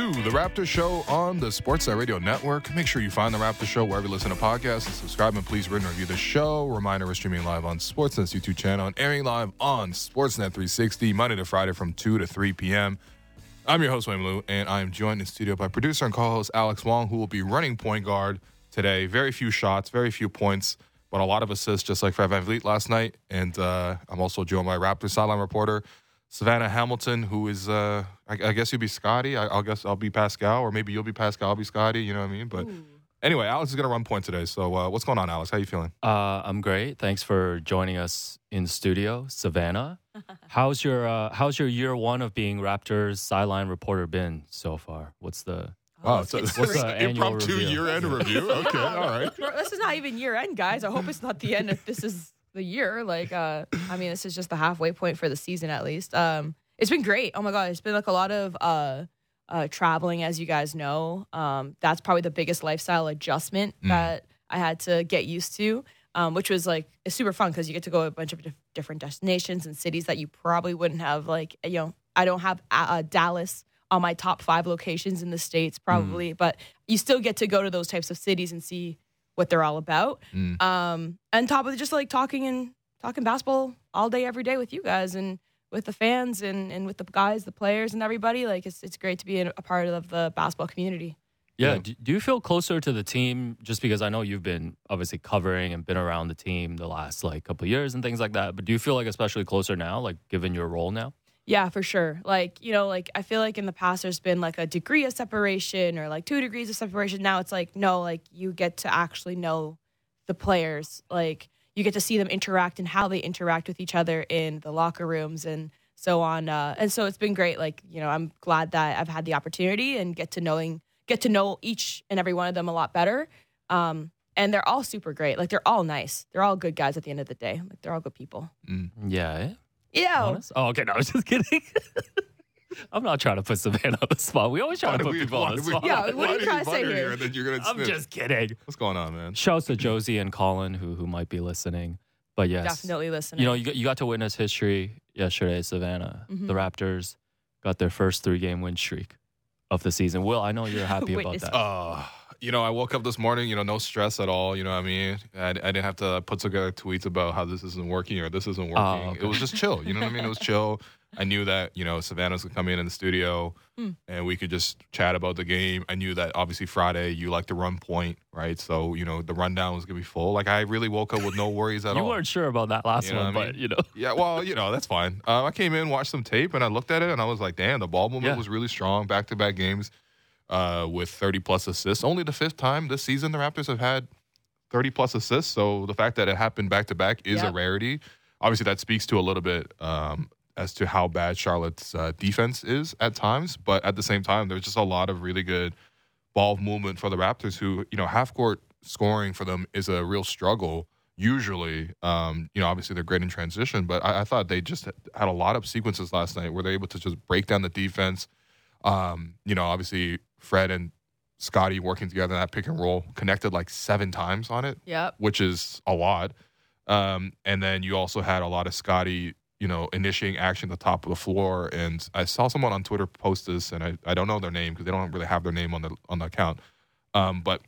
To the Raptor Show on the Sportsnet Radio Network. Make sure you find the Raptor Show wherever you listen to podcasts and subscribe and please rate and review the show. Reminder, we're streaming live on Sportsnet's YouTube channel and airing live on Sportsnet 360 Monday to Friday from 2 to 3 p.m. I'm your host, Wayne Lou, and I am joined in studio by producer and co-host Alex Wong, who will be running point guard today. Very few shots, very few points, but a lot of assists, just like Fred VanVleet last night. And uh, I'm also joined by Raptors sideline reporter Savanna Hamilton, who is, uh, I, I guess you'll be Scottie. I, will guess I'll be Pascal, or maybe you'll be Pascal. I'll be Scottie. You know what I mean? But Ooh. anyway, Alex is gonna run point today. So uh, what's going on, Alex? How you feeling? Uh, I'm great. Thanks for joining us in studio, Savanna. how's your uh, How's your year one of being Raptors sideline reporter been so far? What's the Oh, so what's the impromptu year-end review? Okay, all right. This is not even year-end, guys. I hope it's not the end. If this is the year. Like, uh, I mean, this is just the halfway point for the season at least. Um, it's been great. Oh my god, it's been like a lot of uh, uh, traveling, as you guys know. Um, that's probably the biggest lifestyle adjustment mm. that I had to get used to. Um, which was like it's super fun because you get to go to a bunch of different destinations and cities that you probably wouldn't have. Like, you know, I don't have uh, uh Dallas on my top five locations in the states probably, mm. but you still get to go to those types of cities and see what they're all about. Mm. Um, on top of just like talking and talking basketball all day, every day with you guys and with the fans and, and with the guys, the players, and everybody. Like it's it's great to be a part of the basketball community. Yeah. Do, do you feel closer to the team just because I know you've been obviously covering and been around the team the last like couple years and things like that? But do you feel like especially closer now, like given your role now? Yeah, for sure. Like, you know, like I feel like in the past there's been like a degree of separation or like two degrees of separation. Now it's like, no, like you get to actually know the players. Like you get to see them interact and how they interact with each other in the locker rooms and so on. Uh, and so it's been great. Like, you know, I'm glad that I've had the opportunity and get to knowing, get to know each and every one of them a lot better. Um, and they're all super great. Like they're all nice. They're all good guys at the end of the day. Like they're all good people. Mm. Yeah. Yeah. Honest? Oh, okay. No, I was just kidding. I'm not trying to put Savanna on the spot. We always try to put we, people on the spot. Yeah, what are you trying to say here? here you're gonna I'm just kidding. What's going on, man? Shouts to Josie and Colin who who might be listening. But yes, definitely listening. You know, you got, you got to witness history yesterday, Savanna. Mm-hmm. The Raptors got their first three game win streak of the season. Will, I know you're happy about that. Uh, you know, I woke up this morning, you know, no stress at all. You know what I mean? I, I didn't have to put together tweets about how this isn't working or this isn't oh, working. Oh, okay. It was just chill. You know what I mean? It was chill. I knew that, you know, Savanna's could come in in the studio mm. and we could just chat about the game. I knew that obviously Friday you like to run point, right? So, you know, the rundown was going to be full. Like, I really woke up with no worries at you all. You weren't sure about that last you know one, but, mean? you know. Yeah, well, you know, that's fine. Uh, I came in, watched some tape, and I looked at it and I was like, damn, the ball movement yeah. was really strong, back to back games uh, with 30 plus assists. Only the fifth time this season the Raptors have had 30 plus assists. So the fact that it happened back to back is yep. a rarity. Obviously, that speaks to a little bit um, as to how bad Charlotte's uh, defense is at times. But at the same time, there's just a lot of really good ball movement for the Raptors who, you know, half court scoring for them is a real struggle usually. Um, you know, obviously they're great in transition, but I, I, thought they just had a lot of sequences last night where they're able to just break down the defense. Um, you know, obviously Fred and Scottie working together in that pick and roll, connected like seven times on it. Yep. Which is a lot. Um, and then you also had a lot of Scottie, you know, initiating action at the top of the floor. And I saw someone on Twitter post this, and I, I don't know their name because they don't really have their name on the on the account. Um, but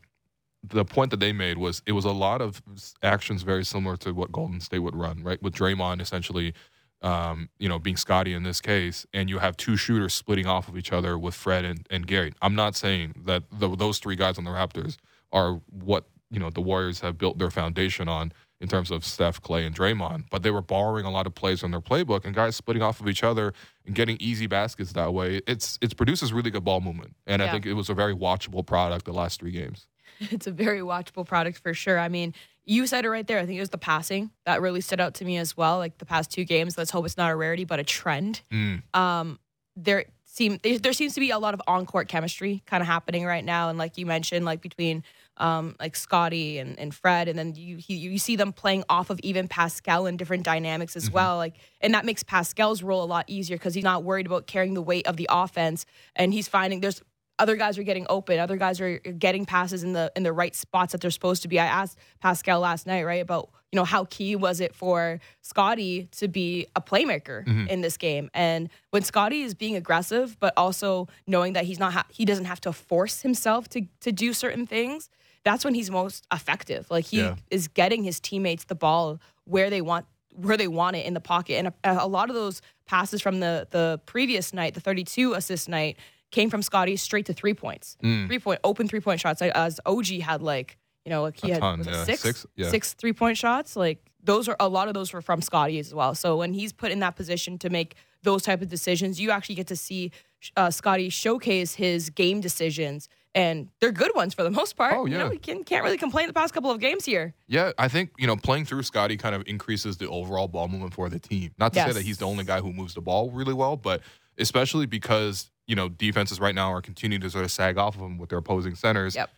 the point that they made was it was a lot of actions very similar to what Golden State would run, right? With Draymond essentially um, you know, being Scottie in this case, and you have two shooters splitting off of each other with Fred and, and Gary. I'm not saying that the, those three guys on the Raptors are what you know the Warriors have built their foundation on in terms of Steph, Clay, and Draymond, but they were borrowing a lot of plays from their playbook and guys splitting off of each other and getting easy baskets that way. It's it produces really good ball movement, and yeah. I think it was a very watchable product the last three games. It's a very watchable product for sure. I mean, you said it right there. I think it was the passing that really stood out to me as well. Like the past two games, let's hope it's not a rarity, but a trend. Mm. Um, there seem there seems to be a lot of on court chemistry kind of happening right now, and like you mentioned, like between um, like Scottie and, and Fred, and then you he, you see them playing off of even Pascal and different dynamics as mm-hmm. well. Like, and that makes Pascal's role a lot easier because he's not worried about carrying the weight of the offense, and he's finding there's other guys are getting open, other guys are getting passes in the in the right spots that they're supposed to be. I asked Pascal last night, right, about you know how key was it for Scottie to be a playmaker mm-hmm. in this game, and when Scottie is being aggressive, but also knowing that he's not ha- he doesn't have to force himself to to do certain things. That's when he's most effective. Like he Yeah. is getting his teammates the ball where they want where they want it in the pocket. And a, a lot of those passes from the the previous night, the 32 assist night, came from Scottie straight to three points, Mm. three point open three point shots. As OG had like you know like he A had ton, yeah. six Six, yeah. six three point shots. Like those are a lot of those were from Scottie as well. So when he's put in that position to make those type of decisions, you actually get to see uh, Scottie showcase his game decisions. And they're good ones for the most part. Oh, You know, yeah. we can, can't really complain the past couple of games here. Yeah, I think you know playing through Scottie kind of increases the overall ball movement for the team. Not to say that he's the only guy who moves the ball really well, but especially because you know defenses right now are continuing to sort of sag off of him with their opposing centers. Yep.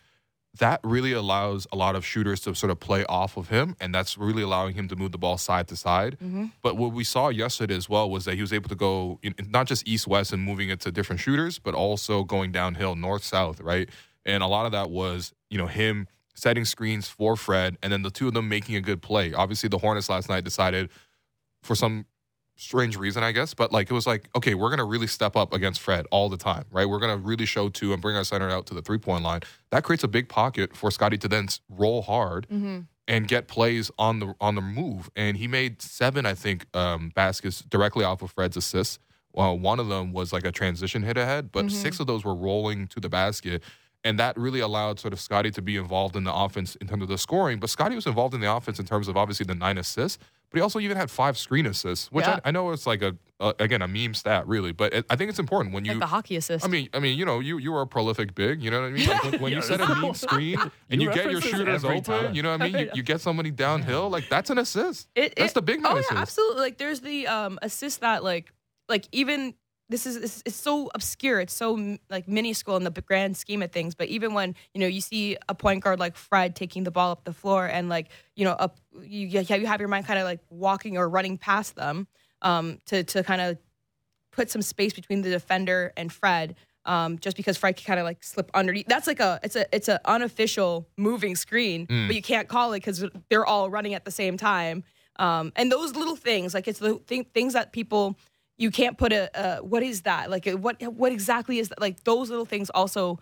That really allows a lot of shooters to sort of play off of him, and that's really allowing him to move the ball side to side. Mm-hmm. But what we saw yesterday as well was that he was able to go in, not just east west and moving it to different shooters, but also going downhill north south, right? And a lot of that was you know him setting screens for Fred, and then the two of them making a good play. Obviously, the Hornets last night decided for some strange reason, I guess, but like it was like, okay, we're gonna really step up against Fred all the time, right? We're gonna really show two and bring our center out to the three point line. That creates a big pocket for Scottie to then roll hard Mm-hmm. and get plays on the on the move. And he made seven, I think, um, baskets directly off of Fred's assists. Well, one of them was like a transition hit ahead, but six of those were rolling to the basket. And that really allowed sort of Scottie to be involved in the offense in terms of the scoring. But Scottie was involved in the offense in terms of obviously the nine assists, but he also even had five screen assists, which Yeah. I, I know it's like a, a again a meme stat really, but it, I think it's important when you Like the hockey assist. I mean, I mean, you know, you you are a prolific big. You know what I mean? Like when, when you set a mean screen and You you, get your shooters open, time. you know what I mean? You, you get somebody downhill, like that's an assist. It- that's it- the big man oh assist. yeah, absolutely. Like there's the um assist that like like even this is it's, it's so obscure. It's so like minuscule in the grand scheme of things. But even when you know you see a point guard like Fred taking the ball up the floor and like you know up you you have your mind kind of like walking or running past them um to to kind of put some space between the defender and Fred. Um, just because Fred can kind of like slip underneath. That's like a it's a it's an unofficial moving screen, Mm. but you can't call it because they're all running at the same time. Um, and those little things, like it's the th- things that people you can't put a, a what is that like what what exactly is that like those little things also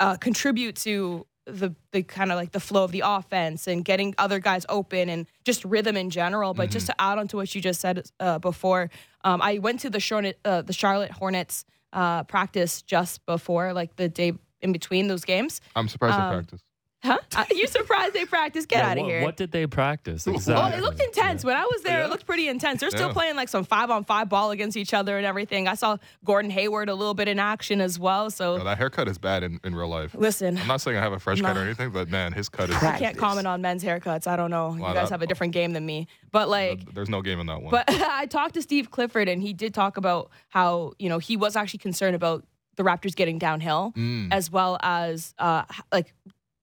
uh, contribute to the the kind of like the flow of the offense and getting other guys open and just rhythm in general. But just to add on to what you just said uh, before, um, I went to the Charlotte uh, the Charlotte Hornets uh, practice just before like the day in between those games. I'm surprised um, they practice. Huh? Uh, you surprised they practiced? Get Yeah, out of what, here. What did they practice Exactly. Well, exactly? it looked intense. When I was there, Yeah. it looked pretty intense. They're still Yeah. playing like some five on five ball against each other and everything. I saw Gordon Hayward a little bit in action as well. So No, that haircut is bad in, in real life. listen, I'm not saying I have a fresh cut or anything, but man, his cut is. I can't comment on men's haircuts. I don't know. You guys that- have a different game than me. But like, There's no game in that one. but I talked to Steve Clifford and he did talk about how, you know, he was actually concerned about the Raptors getting downhill Mm. as well as uh, like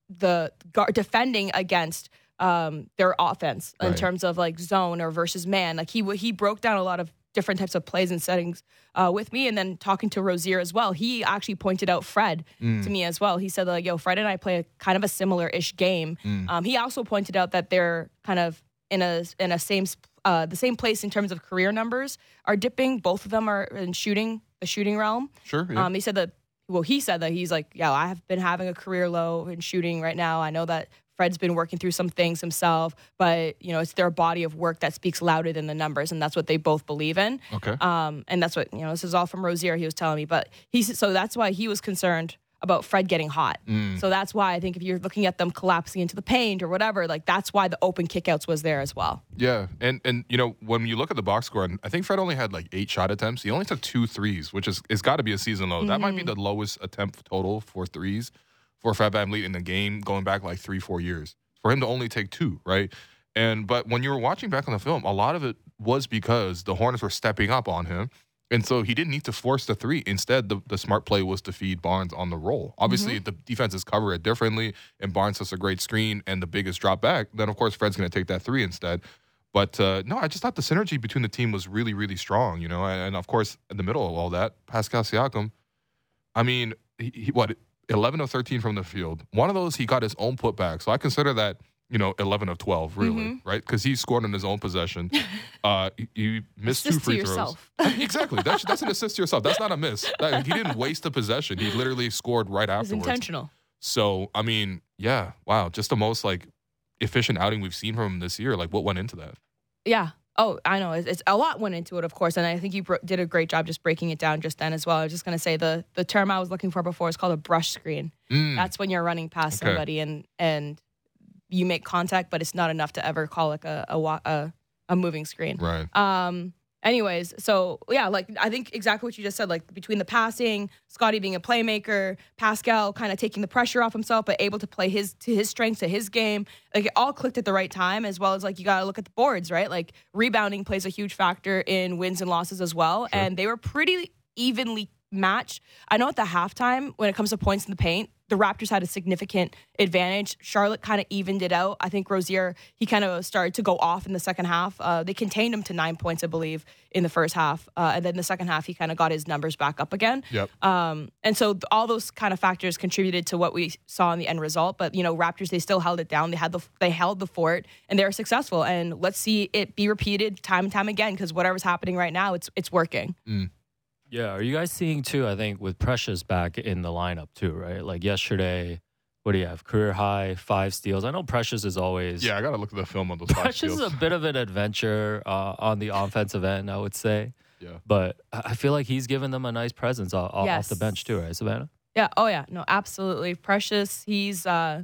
the guard defending against um, their offense in terms of like zone or versus man. Like he he broke down a lot of different types of plays and settings uh, with me, and then talking to Rozier as well. He actually pointed out Fred Mm. to me as well. He said like, "Yo, Fred and I play a kind of a similar ish game." Mm. Um, he also pointed out that they're kind of in a in a same uh, the same place in terms of career numbers are dipping. Both of them are in shooting the shooting realm. Sure. Yeah. Um, he said that. Well, he said that he's like, yeah, I have been having a career low in shooting right now. I know that Fred's been working through some things himself, but you know, it's their body of work that speaks louder than the numbers, and that's what they both believe in. okay. Um, and that's what you know. This is all from Rozier. He was telling me, but he so that's why he was concerned about Fred getting hot. Mm. So that's why I think if you're looking at them collapsing into the paint or whatever, like that's why the open kickouts was there as well. Yeah, and and you know when you look at the box score, and I think Fred only had like eight shot attempts. He only took two threes, which is it's got to be a season low. That might be the lowest attempt total for threes for Fred VanVleet in the game going back like three four years. For him to only take two, right? And but when you were watching back on the film, a lot of it was because the Hornets were stepping up on him. And so he didn't need to force the three. Instead, the, the smart play was to feed Barnes on the roll. Obviously, the defenses cover it differently, and Barnes has a great screen and the biggest drop back. Then, of course, Fred's going to take that three instead. But uh, no, I just thought the synergy between the team was really, really strong, you know. And, and of course, in the middle of all that, Pascal Siakam, I mean, he, he, what 11 of 13 from the field. One of those he got his own putback, so I consider that you know 11 of 12 really, Mhm. right? Because he scored on his own possession. Uh, he, he missed Assist two to free throws. yourself. exactly. That's that's an assist to yourself. That's not a miss. That- he didn't waste a possession. He literally scored right afterwards. intentional. So I mean, yeah, wow, just the most like efficient outing we've seen from him this year. Like what went into that? Yeah. Oh, I know. It's, it's a lot went into it, of course, and I think you bro- did a great job just breaking it down just then as well. I was just gonna say the the term I was looking for before is called a brush screen. Mm, That's when you're running past Okay. somebody and and you make contact, but it's not enough to ever call like a a a, a moving screen. right. Um. Anyways, so yeah, like I think exactly what you just said. Like between the passing, Scottie being a playmaker, Pascal kind of taking the pressure off himself, but able to play his to his strengths to his game. Like it all clicked at the right time, as well as like you got to look at the boards, right? Like rebounding plays a huge factor in wins and losses as well, Sure. and they were pretty evenly matched. I know at the halftime when it comes to points in the paint, the Raptors had a significant advantage. Charlotte kind of evened it out. I think Rozier he kind of started to go off in the second half. Uh, they contained him to nine points, I believe, in the first half, uh, and then the second half he kind of got his numbers back up again. Yep. Um, and so th- all those kind of factors contributed to what we saw in the end result. But you know, Raptors they still held it down. They had the they held the fort, and they were successful. And let's see it be repeated time and time again because whatever's happening right now, it's it's working. Yeah, are you guys seeing too? I think with Precious back in the lineup too, right? Like yesterday, what do you have? Career high five steals. I know Precious is always Yeah, I gotta look at the film on those five Precious is a bit of an adventure uh, on the offensive end, I would say. Yeah. But I I feel like he's given them a nice presence off, off Yes. the bench too, right, Savanna? Yeah. Oh yeah. No, absolutely. Precious. He's uh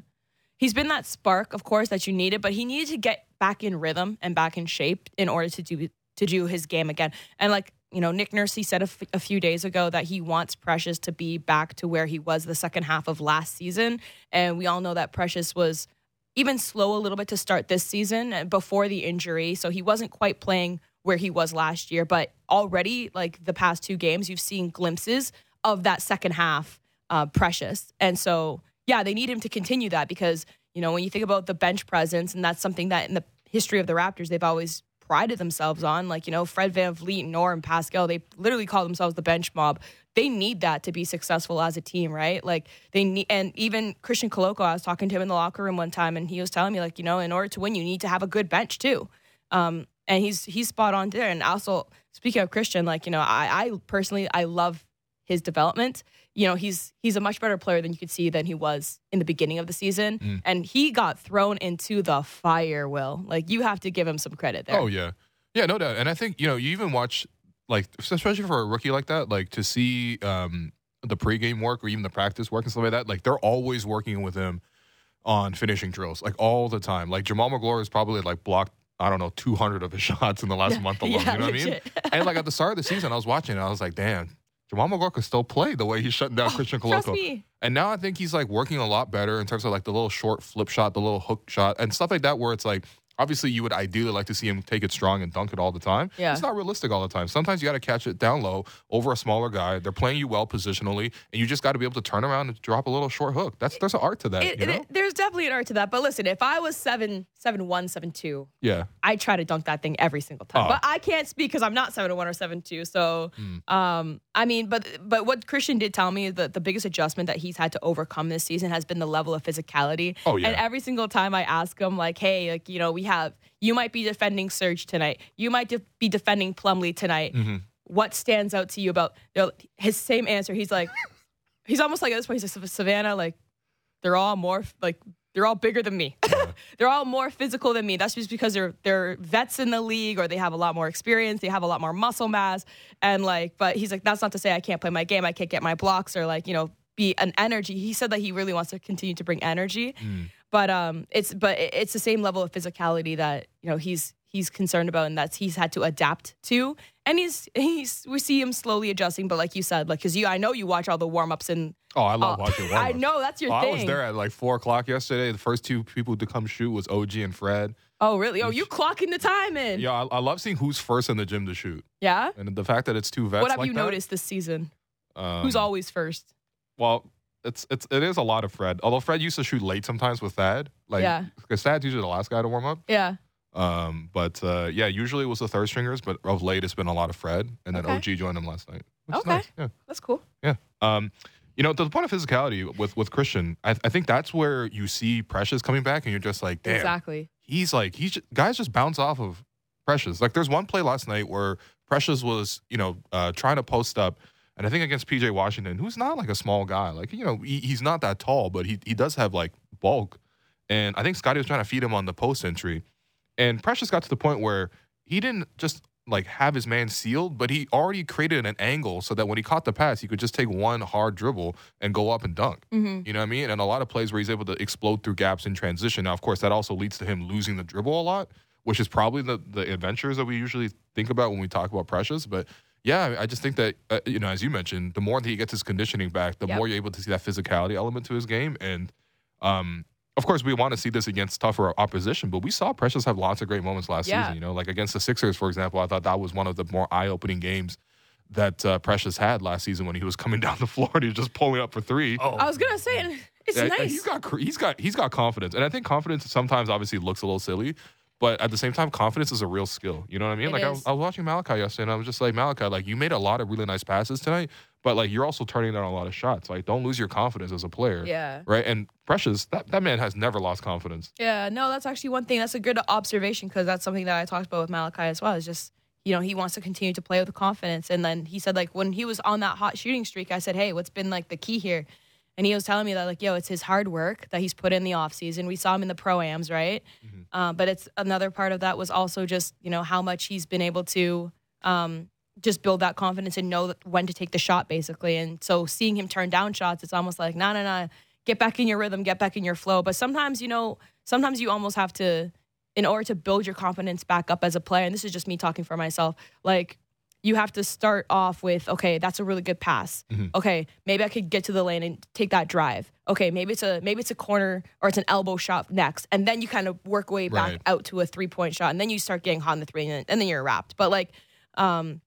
he's been that spark, of course, that you needed, but he needed to get back in rhythm and back in shape in order to do to do his game again. And like you know, Nick Nurse he said a, f- a few days ago that he wants Precious to be back to where he was the second half of last season, and we all know that Precious was even slow a little bit to start this season uh, before the injury, so he wasn't quite playing where he was last year. But already, like the past two games, you've seen glimpses of that second half uh, precious. And so, yeah, they need him to continue that because, you know, when you think about the bench presence, and that's something that in the history of the Raptors, they've always prided themselves on. Like, you know, Fred VanVleet, Norm, Pascal, they literally call themselves the bench mob. They need that to be successful as a team, right? Like, they need, and even Christian Koloko, I was talking to him in the locker room one time, and he was telling me, like, you know, in order to win, you need to have a good bench too. Um, and he's he's spot on there. And also, speaking of Christian, like, you know, I, I personally, I love his development. You know, he's he's a much better player than you could see than he was in the beginning of the season. Mm. And he got thrown into the fire, Will. Like you have to give him some credit there. Oh yeah, yeah, no doubt. And I think you know you even watch like especially for a rookie like that, like to see um, the pregame work or even the practice work and stuff like that. Like they're always working with him on finishing drills, like all the time. Like Jamaal Magloire has probably like blocked I don't know 200 of his shots in the last month alone. Yeah, you know what I mean? And like at the start of the season, I was watching, and I was like, damn. Jamaal Magloire could still play the way he's shutting down oh, Christian Trust me. And now I think he's like working a lot better in terms of like the little short flip shot, the little hook shot, and stuff like that, where it's like, obviously, you would ideally like to see him take it strong and dunk it all the time. Yeah. It's not realistic all the time. Sometimes you got to catch it down low over a smaller guy. They're playing you well positionally, and you just got to be able to turn around and drop a little short hook. That's There's an art to that, It- you know? it- there's definitely an art to that. But listen, if I was seven, seven one, seven two, yeah. I try to dunk that thing every single time. Oh. But I can't speak because I'm not seven one or seven two. So, Hmm. um, I mean, but but what Christian did tell me is that the biggest adjustment that he's had to overcome this season has been the level of physicality. Oh, yeah. And every single time I ask him, like, hey, like you know, we have you might be defending Surge tonight, you might de- be defending Plumlee tonight. Mm-hmm. What stands out to you about you know, his same answer? He's like, he's almost like at this point. He's like Savanna, like they're all more like they're all bigger than me. they're all more physical than me. That's just because they're they're vets in the league or they have a lot more experience, they have a lot more muscle mass and like but he's like that's not to say I can't play my game, I can't get my blocks or like, you know, be an energy. He said that he really wants to continue to bring energy. But um it's but it's the same level of physicality that, you know, he's he's concerned about and that's he's had to adapt to. And he's he's we see him slowly adjusting, but like you said, like cuz you I know you watch all the warm-ups and Oh, I love uh, watching I warm-ups. know that's your Oh, thing. I was there at like four o'clock yesterday. The first two people to come shoot was OG and Fred. Oh, really? Oh, you clocking the time in. Yeah, I, I love seeing who's first in the gym to shoot, Yeah? and the fact that it's two vets. What have like you that, noticed this season? um, Who's always first? Well, it's it's it is a lot of Fred. Although Fred used to shoot late sometimes with Thad. Like, Yeah. because Thad's usually the last guy to warm up. Yeah. Um, but uh, yeah, usually it was the third stringers, but of late it's been a lot of Fred, and then Okay. OG joined them last night. Okay. nice. Yeah, That's cool. yeah. Um, You know, to the point of physicality with with Christian, I, I think that's where you see Precious coming back, and you're just like, damn, Exactly. he's like he's ju- guys just bounce off of Precious. Like there's one play last night where Precious was you know uh, trying to post up, and I think against PJ Washington, who's not like a small guy. Like you know he, he's not that tall, but he he does have like bulk, and I think Scottie was trying to feed him on the post entry, and Precious got to the point where he didn't just like have his man sealed, but he already created an angle so that when he caught the pass, he could just take one hard dribble and go up and dunk. Mm-hmm. You know what I mean? And a lot of plays where he's able to explode through gaps in transition. Now, of course, that also leads to him losing the dribble a lot, which is probably the the adventures that we usually think about when we talk about Precious. But yeah, I just think that uh, you know, as you mentioned, the more that he gets his conditioning back, the Yep. more you're able to see that physicality element to his game. And um, of course, we want to see this against tougher opposition, but we saw Precious have lots of great moments last Yeah. season. You know, like against the Sixers, for example, I thought that was one of the more eye-opening games that uh, Precious had last season when he was coming down the floor and he was just pulling up for three. Oh, I was gonna say it's Yeah, nice. He's got he's got he's got confidence, and I think confidence sometimes obviously looks a little silly, but at the same time, confidence is a real skill. You know what I mean? It like I was. I was watching Malachi yesterday, and I was just like Malachi, like you made a lot of really nice passes tonight, but like you're also turning down a lot of shots. Like don't lose your confidence as a player, yeah. right? And Precious, that that man has never lost confidence. Yeah, no, that's actually one thing. That's a good observation because that's something that I talked about with Malachi as well. Is just you know he wants to continue to play with confidence, and then he said like when he was on that hot shooting streak, I said, hey, what's been like the key here? And he was telling me that like, yo, it's his hard work that he's put in the off season. We saw him in the proams, right? Uh, but it's another part of that was also just you know how much he's been able to um, just build that confidence and know when to take the shot, basically. And so seeing him turn down shots, it's almost like, no, no, no, get back in your rhythm, get back in your flow. But sometimes, you know, sometimes you almost have to, in order to build your confidence back up as a player, and this is just me talking for myself, like, you have to start off with, okay, that's a really good pass. Mhm. Okay, maybe I could get to the lane and take that drive. Okay, maybe it's a maybe it's a corner or it's an elbow shot next, and then you kind of work way back Right. out to a three point shot, and then you start getting hot in the three, and, and then you're wrapped. But like, um,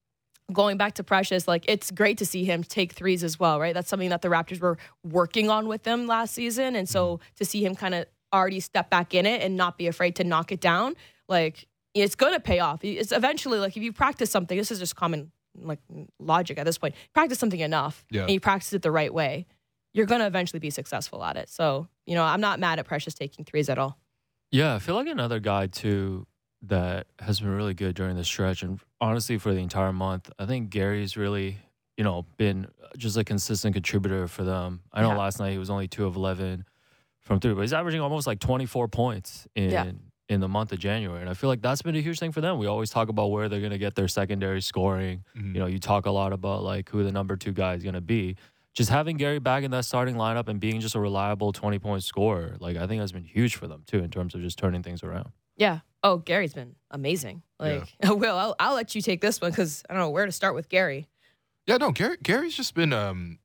going back to Precious, like it's great to see him take threes as well, right? That's something that the Raptors were working on with them last season, and so to see him kind of already step back in it and not be afraid to knock it down, like it's gonna pay off. It's eventually like if you practice something, this is just common like logic at this point. Practice something enough, Yeah. and you practice it the right way, you're gonna eventually be successful at it. So you know, I'm not mad at Precious taking threes at all. Yeah, I feel like another guy too that has been really good during the stretch, and honestly for the entire month. I think Gary's really, you know, been just a consistent contributor for them. I know Yeah. last night he was only two of eleven from three, but he's averaging almost like twenty four points in Yeah. In the month of January, and I feel like that's been a huge thing for them. We always talk about where they're going to get their secondary scoring. Mhm. You know, you talk a lot about like who the number two guy is going to be. Just having Gary back in that starting lineup and being just a reliable 20 point scorer, like I think has been huge for them too in terms of just turning things around. Yeah. Oh, Gary's been amazing. Like, Will, I'll, I'll let you take this one because I don't know where to start with Gary. Yeah, no, Gary, Gary's just been um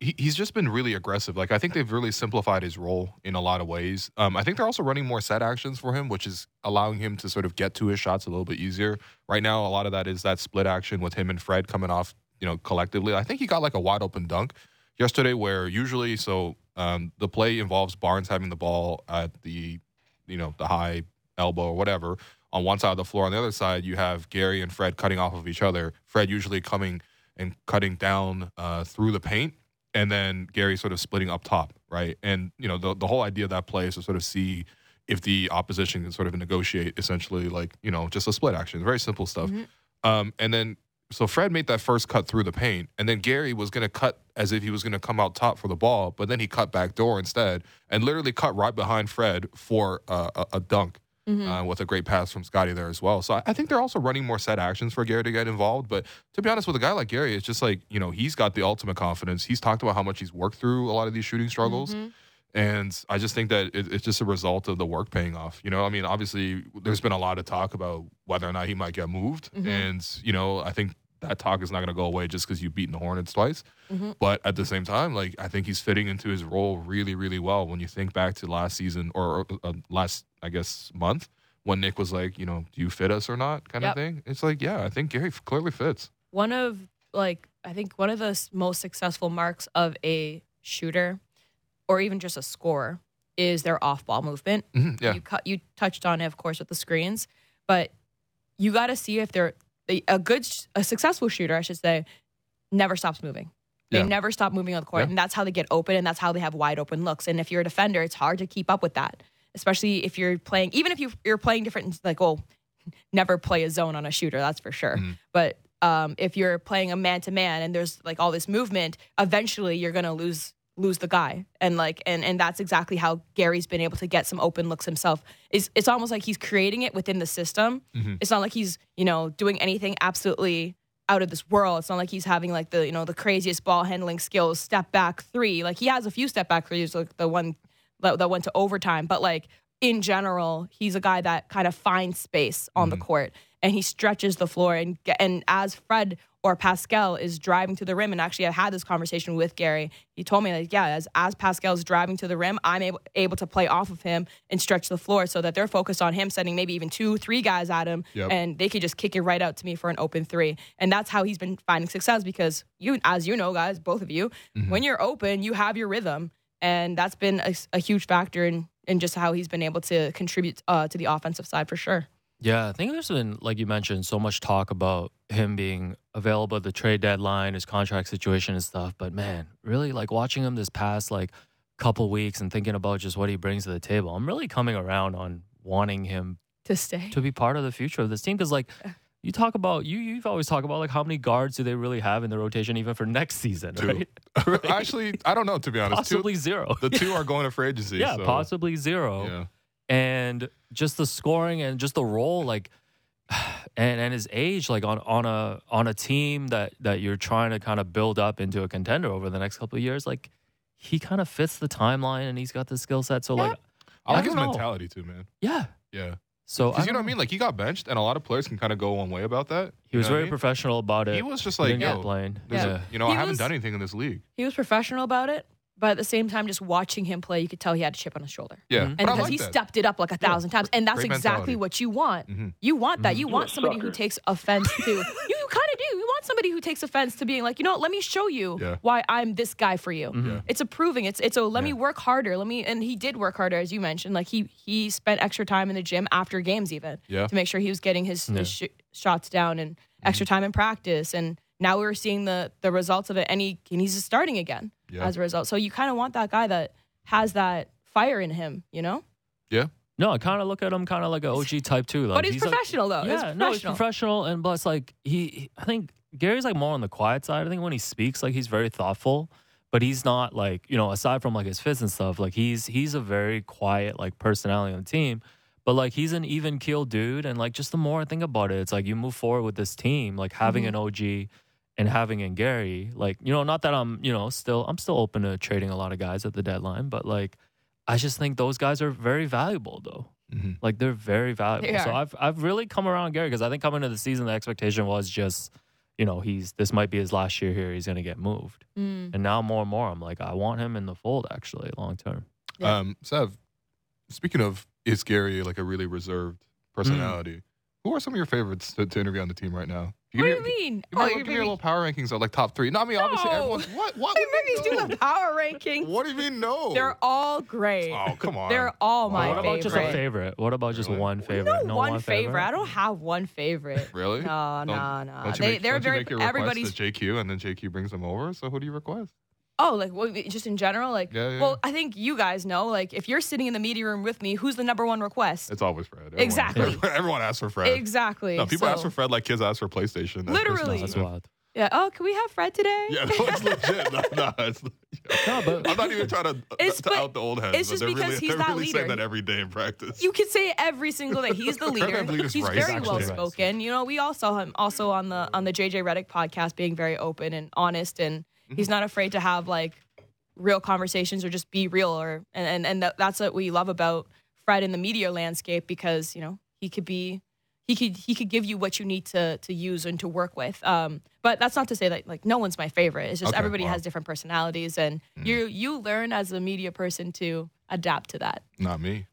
he, he's just been really aggressive. Like I think they've really simplified his role in a lot of ways. Um, I think they're also running more set actions for him, which is allowing him to sort of get to his shots a little bit easier. Right now, a lot of that is that split action with him and Fred coming off, you know, collectively. I think he got like a wide open dunk yesterday, where usually so um, the play involves Barnes having the ball at the, you know, the high elbow or whatever on one side of the floor. On the other side, you have Gary and Fred cutting off of each other. Fred usually coming and cutting down uh, through the paint, and then Gary sort of splitting up top, right? And you know the the whole idea of that play is to sort of see if the opposition can sort of negotiate essentially like you know just a split action, very simple stuff. Mhm. Um, and then so Fred made that first cut through the paint, and then Gary was going to cut as if he was going to come out top for the ball, but then he cut back door instead, and literally cut right behind Fred for uh, a, a dunk Mhm. uh, with a great pass from Scottie there as well. So I, I think they're also running more set actions for Gary to get involved. But to be honest, with a guy like Gary, it's just like you know he's got the ultimate confidence. He's talked about how much he's worked through a lot of these shooting struggles. Mhm. And I just think that it, it's just a result of the work paying off. You know, I mean, obviously, there's been a lot of talk about whether or not he might get moved. Mhm. And, you know, I think that talk is not going to go away just because you've beaten the Hornets twice. Mhm. But at the same time, like, I think he's fitting into his role really, really well. When you think back to last season or uh, last, I guess, month when Nick was like, you know, do you fit us or not kind Yep. of thing. It's like, yeah, I think Gary clearly fits. One of like I think one of the most successful marks of a shooter, or even just a scorer, is their off-ball movement. Mhm, yeah. You cut. You touched on it, of course, with the screens, but you got to see if they're a good, a successful shooter, I should say, never stops moving. They Yeah. never stop moving on the court, Yeah. and that's how they get open, and that's how they have wide open looks. And if you're a defender, it's hard to keep up with that, especially if you're playing. Even if you, you're playing different, like, well, never play a zone on a shooter, that's for sure. Mhm. But um, if you're playing a man to man and there's like all this movement, eventually you're gonna lose lose the guy. And like and and that's exactly how Gary's been able to get some open looks himself. It's it's almost like he's creating it within the system. Mhm. It's not like he's, you know, doing anything absolutely out of this world. It's not like he's having like the, you know, the craziest ball handling skills, step back three. Like he has a few step back threes, like the one that, that went to overtime. But like in general, he's a guy that kind of finds space on the court and he stretches the floor. And and as Fred or Pascal is driving to the rim, and actually I had this conversation with Gary. He told me like, yeah, as as Pascal's driving to the rim, I'm able able to play off of him and stretch the floor so that they're focused on him, sending maybe even two, three guys at him, Yep. and they could just kick it right out to me for an open three. And that's how he's been finding success because you, as you know, guys, both of you, when you're open, you have your rhythm, and that's been a, a huge factor in in just how he's been able to contribute uh, to the offensive side for sure. Yeah, I think there's been, like you mentioned, so much talk about him being available at the trade deadline, his contract situation and stuff. But man, really like watching him this past like couple weeks and thinking about just what he brings to the table, I'm really coming around on wanting him To stay, to be part of the future of this team. Because like you talk about, you you've always talked about like how many guards do they really have in the rotation even for next season, Two. right? Right. Actually, I don't know to be honest. Two- possibly zero. the two are going to free agency. yeah, so, possibly zero Yeah. And just the scoring and just the role like and and his age like on on a on a team that that you're trying to kind of build up into a contender over the next couple of years like he kind of fits the timeline and he's got the skill set so like I I like his know. mentality too, man. yeah Yeah. so Because you know what I mean? Like he got benched, and a lot of players can kind of go one way about that. he was know what I very mean? professional about it He was just like, didn't get yo, blamed there's a- you know, He I haven't was- done anything in this league. he was professional about it, but at the same time, just watching him play, you could tell he had a chip on his shoulder. Yeah, Mhm. And because like he that. stepped it up like a thousand times, and that's Great exactly mentality. what you want. Mhm. You want that. Mhm. You You're want a somebody who takes offense to. you you kind of do. You want somebody who takes offense to being like, you know, what, let me show you Yeah. why I'm this guy for you. Yeah. It's approving. It's it's a let me work harder. Let me and he did work harder as you mentioned. Like he he spent extra time in the gym after games even Yeah. to make sure he was getting his, Yeah. his sh- shots down and Mm-hmm. extra time in practice. And now we're seeing the the results of it. And he and he's just starting again Yeah. as a result. So you kind of want that guy that has that fire in him, you know. Yeah. No I kind of look at him kind of like an OG type too like but he's, like- professional though. Yeah, he's no, he's professional. professional, and plus, like he, he- I think Gary's like more on the quiet side. I think when he speaks, like he's very thoughtful, but he's not like you know, aside from like his fits and stuff, like he's he's a very quiet like personality on the team. But like he's an even keel dude, and like just the more I think about it, it's like you move forward with this team, like having Mhm. an OG and having in Gary, like you know, not that I'm you know still I'm still open to trading a lot of guys at the deadline, but like I just think those guys are very valuable though. Mhm. Like they're very valuable. They So. I've I've really come around Gary because I think coming into the season the expectation was just, you know, he's this might be his last year here. He's gonna get moved. Mm. And now more and more I'm like, I want him in the fold actually long term. Yeah. Um, Sev, speaking of, is Gary like a really reserved Mm. personality? Who are some of your favorites to, to interview on the team right now? What do you me- mean? Give me, a Oh, little- give me your little power rankings of like top three. No, I mean obviously No. everyone's what what Hey, what maybe do the power ranking. What do you mean no? They're all great. oh come on. They're all my what about just a favorite. favorite? What about just Really? one favorite? No, one favorite. I don't have one favorite. Really? No, Don't- no, no. Don't you They, make, they're don't very. you make your everybody's. JQ and then JQ brings them over? So who do you request? Oh, like well, just in general, like. Yeah, yeah. Well, I think you guys know, like, if you're sitting in the media room with me, who's the number one request? It's always Fred. Everyone- Exactly. Everyone asks for Fred. Exactly. No, people so, ask for Fred like kids ask for PlayStation. That's Literally. That's wild. Yeah. Oh, can we have Fred today? Yeah, no, it's legit. No, no, it's, No, but I'm not even trying to, It's- to but out the old heads. it's just they're because really, he's they're that really saying leader. that every day in practice. You can say every single day. He's the leader. I believe it's He's Rice, very well Rice. spoken. You know, we all saw him also on the on the JJ Redick podcast being very open and honest, and. He's not afraid to have like real conversations or just be real. Or and and, and that, that's what we love about Fred in the media landscape because you know he could be. He could he could give you what you need to to use and to work with. Um, but that's not to say that like no one's my favorite. It's just Okay, everybody wow. has different personalities, and Mm. you you learn as a media person to adapt to that. Not me.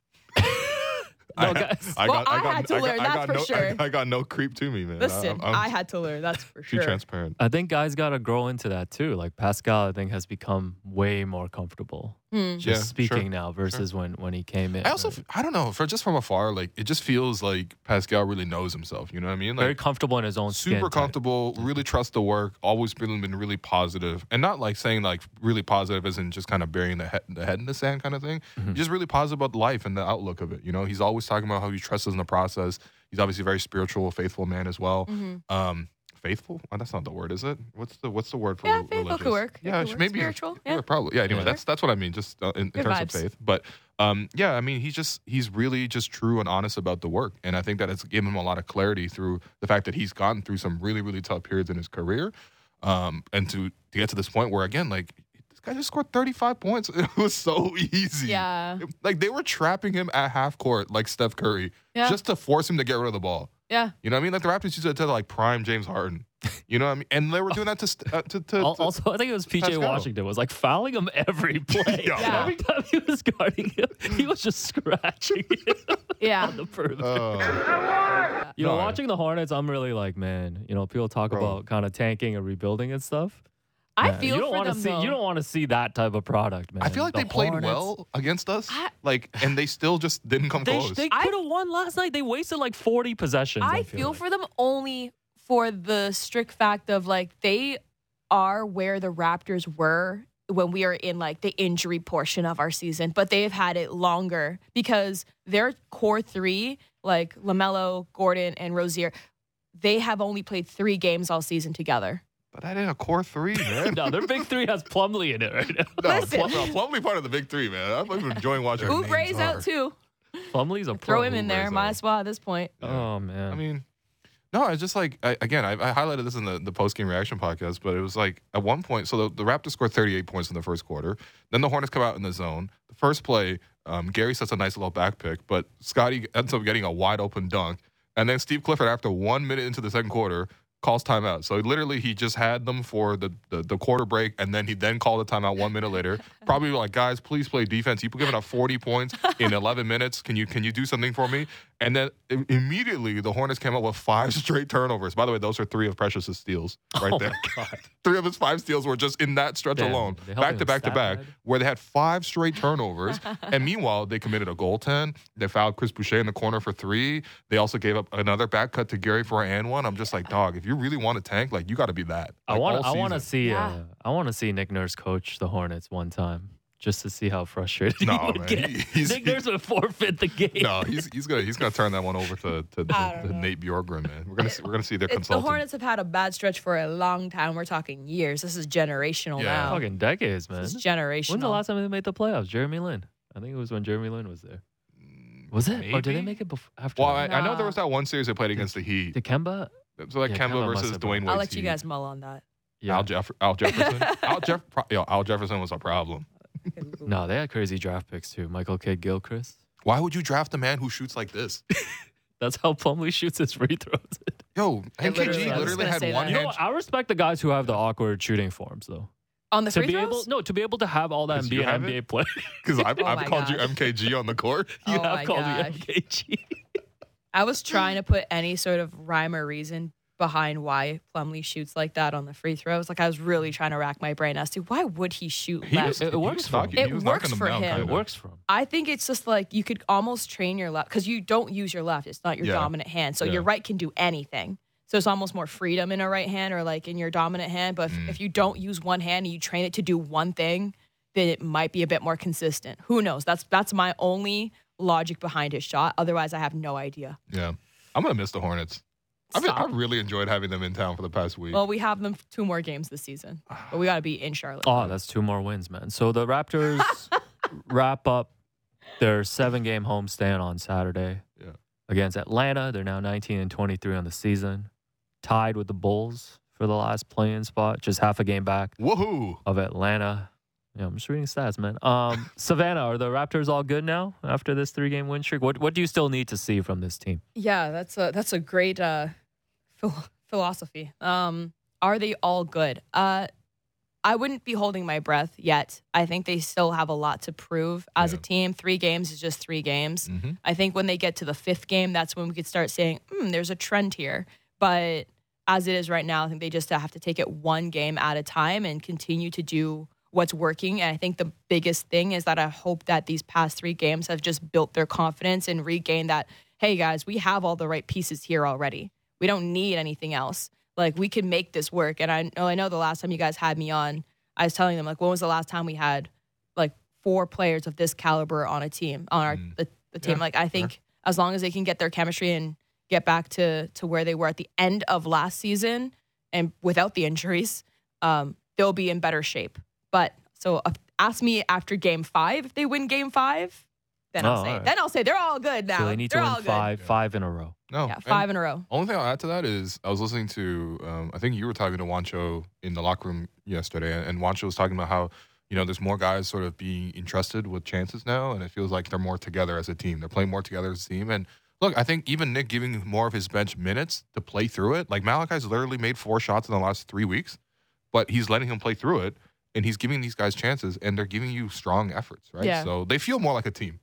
No, I, guys. I Well, got, I I got, had to I learn I that for no, sure. I, I got no creep to me, man. Listen, I'm, I'm I had to learn. That's for too sure. transparent. I think guys got to grow into that too. Like Pascal, I think has become way more comfortable Hmm. just Yeah, speaking sure, now versus when when he came in. I also, right? f- I don't know, for just from afar, like it just feels like Pascal really knows himself. You know what I mean? very comfortable in his own skin super type. comfortable, really trust the work, always been been really positive, and not like saying like really positive isn't just kind of burying the head the head in the sand kind of thing. Mhm. Just really positive about life and the outlook of it. You know, he's always talking about how he trusts in the process. He's obviously a very spiritual, faithful man as well. Mhm. Um, faithful? Oh, that's not the word, is it? What's the what's the word for Yeah, re- faithful religious? could work. It Yeah, could maybe Spiritual, Yeah, yeah. probably. Yeah. Anyway, Yeah. that's that's what I mean. Just uh, in, in terms vibes. of faith, but um, yeah, I mean, he's just he's really just true and honest about the work, and I think that it's given him a lot of clarity through the fact that he's gotten through some really really tough periods in his career, um, and to to get to this point where again, like this guy just scored 35 points. It was so easy. Yeah. Like they were trapping him at half court like Steph Curry Yeah. just to force him to get rid of the ball. Yeah. You know what I mean? Like the Raptors used to, to like prime James Harden. You know what I mean? And they were doing that to uh, to, to, Al- to Also, I think it was PJ Pascal. Washington was like fouling him every play. Yeah. Yeah. Every time he was guarding him, he was just scratching him Yeah. on the perimeter. uh, you know, no, I- watching the Hornets, I'm really like, man. You know, people talk Bro. about kind of tanking and rebuilding and stuff. I Man, feel you don't for wanna them see though. you don't want to see that type of product, man. I feel like The they played Hornets- well against us, I- like, and they still just didn't come They, close. they I- could have won last night. They wasted like 40 possessions. I I feel like. for them only for the strict fact of like they are where the Raptors were when we are in like the injury portion of our season, but they've had it longer because their core three, like LaMelo, Gordon, and Rozier, they have only played three games all season together. But that ain't a core three, man. no, their big three has Plumlee in it right now. no, Listen. Plum, no, Plumlee part of the big three, man. I'm even enjoying watching. our Oubre out too. Plumlee's a pro. Throw him in there. Oubre Might as well at this point. Yeah. Oh man. I mean, no, it's just like I, again, I, I highlighted this in the, the post game reaction podcast, but it was like at one point, so the, the Raptors scored 38 points in the first quarter. Then the Hornets come out in the zone. The first play, um, Gary sets a nice little back pick, but Scottie ends up getting a wide open dunk. And then Steve Clifford, after one minute into the second quarter, calls timeout. So literally, he just had them for the, the, the quarter break, and then he then called a timeout one minute later. Probably like, guys, please play defense. You've given up 40 points in 11 minutes. Can you can you do something for me? And then immediately, the Hornets came up with five straight turnovers. By the way, those are three of Precious's steals right oh there. my god. Three of his five steals were just in that stretch Damn, alone, back to back to back, pad. where they had five straight turnovers. and meanwhile, they committed a goaltend. They fouled Chris Boucher in the corner for three. They also gave up another back cut to Gary for an and one. I'm just like, dog, if you really want to tank, like you got to be that. I Like, want I want to see Yeah. uh, I want to see Nick Nurse coach the Hornets one time just to see how frustrated No, he would man, get. he- he's- Nick Nurse would forfeit the game. No, he's he's gonna he's gonna turn that one over to to, to, to. Nate Bjorkgren, man. We're gonna see, we're gonna see their It's, the. Hornets have had a bad stretch for a long time. We're talking years. This is generational Yeah. now. Fucking decades, man. This is generational. When's the last time they made the playoffs? Jeremy Lin. I think it was when Jeremy Lin was there. Mm, was it? Or did they make it before? After? Well, I, that? I know there was that one series they played against the Heat. Dikemba? So like Yeah, Kemba Kemba versus have been. Dwyane Wade's I'll let you guys mull on that. Yeah. Al, Jeff- Al Jefferson. Al, Jeff- yo, Al Jefferson was a problem. No, they had crazy draft picks too. Michael Kidd Gilchrist. Why would you draft a man who shoots like this? That's how Plumlee shoots his free throws. Yo, It literally- MKG literally had one that. You know, what? I respect the guys who have the awkward shooting forms, though. On the To free be throws? able, no, to be able to have all that 'Cause and be an NBA it? player, Because I've, Oh I've my called you. MKG on the court. you Oh have called gosh. me MKG. I was trying to put any sort of rhyme or reason behind why Plumlee shoots like that on the free throws. Like I was really trying to rack my brain as to why would he shoot He left. was, It he works for him. It works for him. It kinda. works for him. I think it's just like you could almost train your left because you don't use your left. It's not your Yeah. dominant hand. So Yeah. your right can do anything. So it's almost more freedom in a right hand or like in your dominant hand. But if, Mm. if you don't use one hand and you train it to do one thing, then it might be a bit more consistent. Who knows? That's that's my only logic behind his shot. Otherwise, I have no idea. Yeah. I'm going to miss the Hornets. I, mean, I really enjoyed having them in town for the past week. Well, we have them two more games this season, but we got to be in Charlotte. Oh, that's two more wins, man. So the Raptors wrap up their seven game homestand on Saturday Yeah. against Atlanta. They're now 19 and 23 on the season, tied with the Bulls for the last playing spot, just half a game back Woohoo. of Atlanta. Yeah, I'm just reading stats, man. Um, Savanna, are the Raptors all good now after this three game win streak? What What do you still need to see from this team? Yeah, that's a that's a great uh, phil- philosophy. Um, are they all good? Uh, I wouldn't be holding my breath yet. I think they still have a lot to prove as a team. Three games is just three games. Mm-hmm. I think when they get to the fifth game, that's when we could start saying, hmm, there's a trend here. But as it is right now, I think they just have to take it one game at a time and continue to do what's working. And I think the biggest thing is that I hope that these past three games have just built their confidence and regained that, hey guys, we have all the right pieces here already. We don't need anything else. Like we can make this work. And I know I know the last time you guys had me on, I was telling them like when was the last time we had like four players of this caliber on a team on our Mm. the, the team. Yeah, like I think as long as they can get their chemistry and get back to to where they were at the end of last season and without the injuries, um, they'll be in better shape. But so uh, ask me after game five if they win game five, then I'll Oh, say alright. then I'll say they're all good now. So they need they're to all win good. five, Yeah. five in a row. No, Yeah, and five in a row. Only thing I'll add to that is I was listening to um, I think you were talking to Wancho in the locker room yesterday, and Wancho was talking about how you know there's more guys sort of being entrusted with chances now, and it feels like they're more together as a team. They're playing more together as a team, and look, I think even Nick giving more of his bench minutes to play through it. Like Malachi's literally made four shots in the last three weeks, but he's letting him play through it, and he's giving these guys chances, and they're giving you strong efforts, right? Yeah. So they feel more like a team.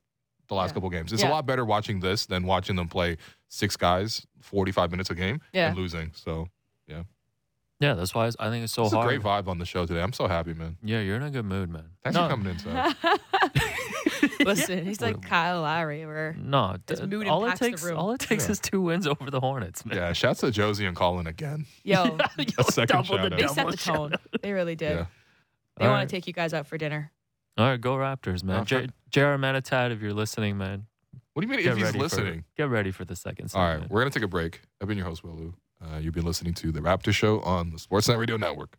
The last Yeah. couple games, it's a lot better watching this than watching them play six guys, forty-five minutes a game, Yeah. and losing. So Yeah, Yeah, that's why I think it's so it's a hard. great vibe on the show today. I'm so happy, man. Yeah, you're in a good mood, man. Thanks no, for coming in, Seth. Listen, he's like Kyle Lowry. Where No, His d- mood all it impacts the takes, room. all it takes Yeah. is two wins over the Hornets, man. Yeah, shouts to Josie and Colin again. yo, Yo, second double shout the out. they double set the tone. They really did. Yeah. They All want right. to take you guys out for dinner. All right, go Raptors, man. J- fuck. J.R. Manatad, if you're listening, man, What do you mean if he's ready listening? For, get ready for the second All segment. right, we're gonna take a break. I've been your host, Will Lou. Uh, you've been listening to the Raptor Show on the Sportsnet Radio Network.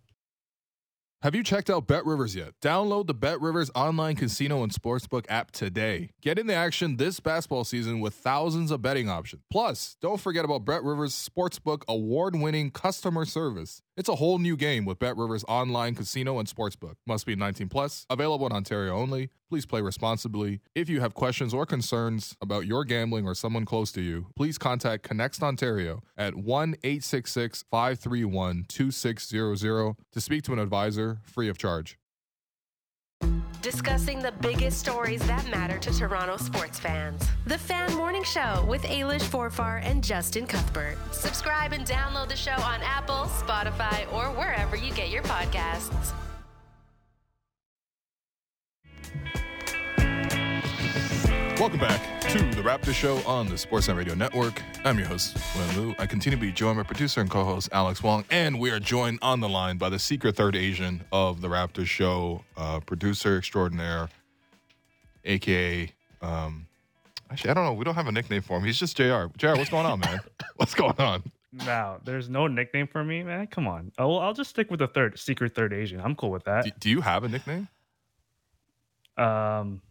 Have you checked out Bet Rivers yet? Download the Bet Rivers online casino and sportsbook app today. Get in the action this basketball season with thousands of betting options. Plus, don't forget about Bet Rivers Sportsbook award-winning customer service. It's a whole new game with Bet Rivers online casino and sportsbook. Must be 19 plus. Available in Ontario only. Please play responsibly. If you have questions or concerns about your gambling or someone close to you, please contact Connects Ontario at 1 866 531 2600 to speak to an advisor free of charge. Discussing the biggest stories that matter to Toronto sports fans. The Fan Morning Show with Ailish Forfar and Justin Cuthbert. Subscribe and download the show on Apple, Spotify, or wherever you get your podcasts. Welcome back to the Raptor Show on the Sportsnet Radio Network. I'm your host, Will Lou. I continue to be joined by producer and co-host Alex Wong, and we are joined on the line by the secret third Asian of the Raptor Show, uh, producer extraordinaire, aka. Um, actually, I don't know. We don't have a nickname for him. He's just Jr. Jr. What's going on, man? what's going on? No, there's no nickname for me, man. Come on. I'll, I'll just stick with the third secret third Asian. I'm cool with that. Do, do you have a nickname? Um,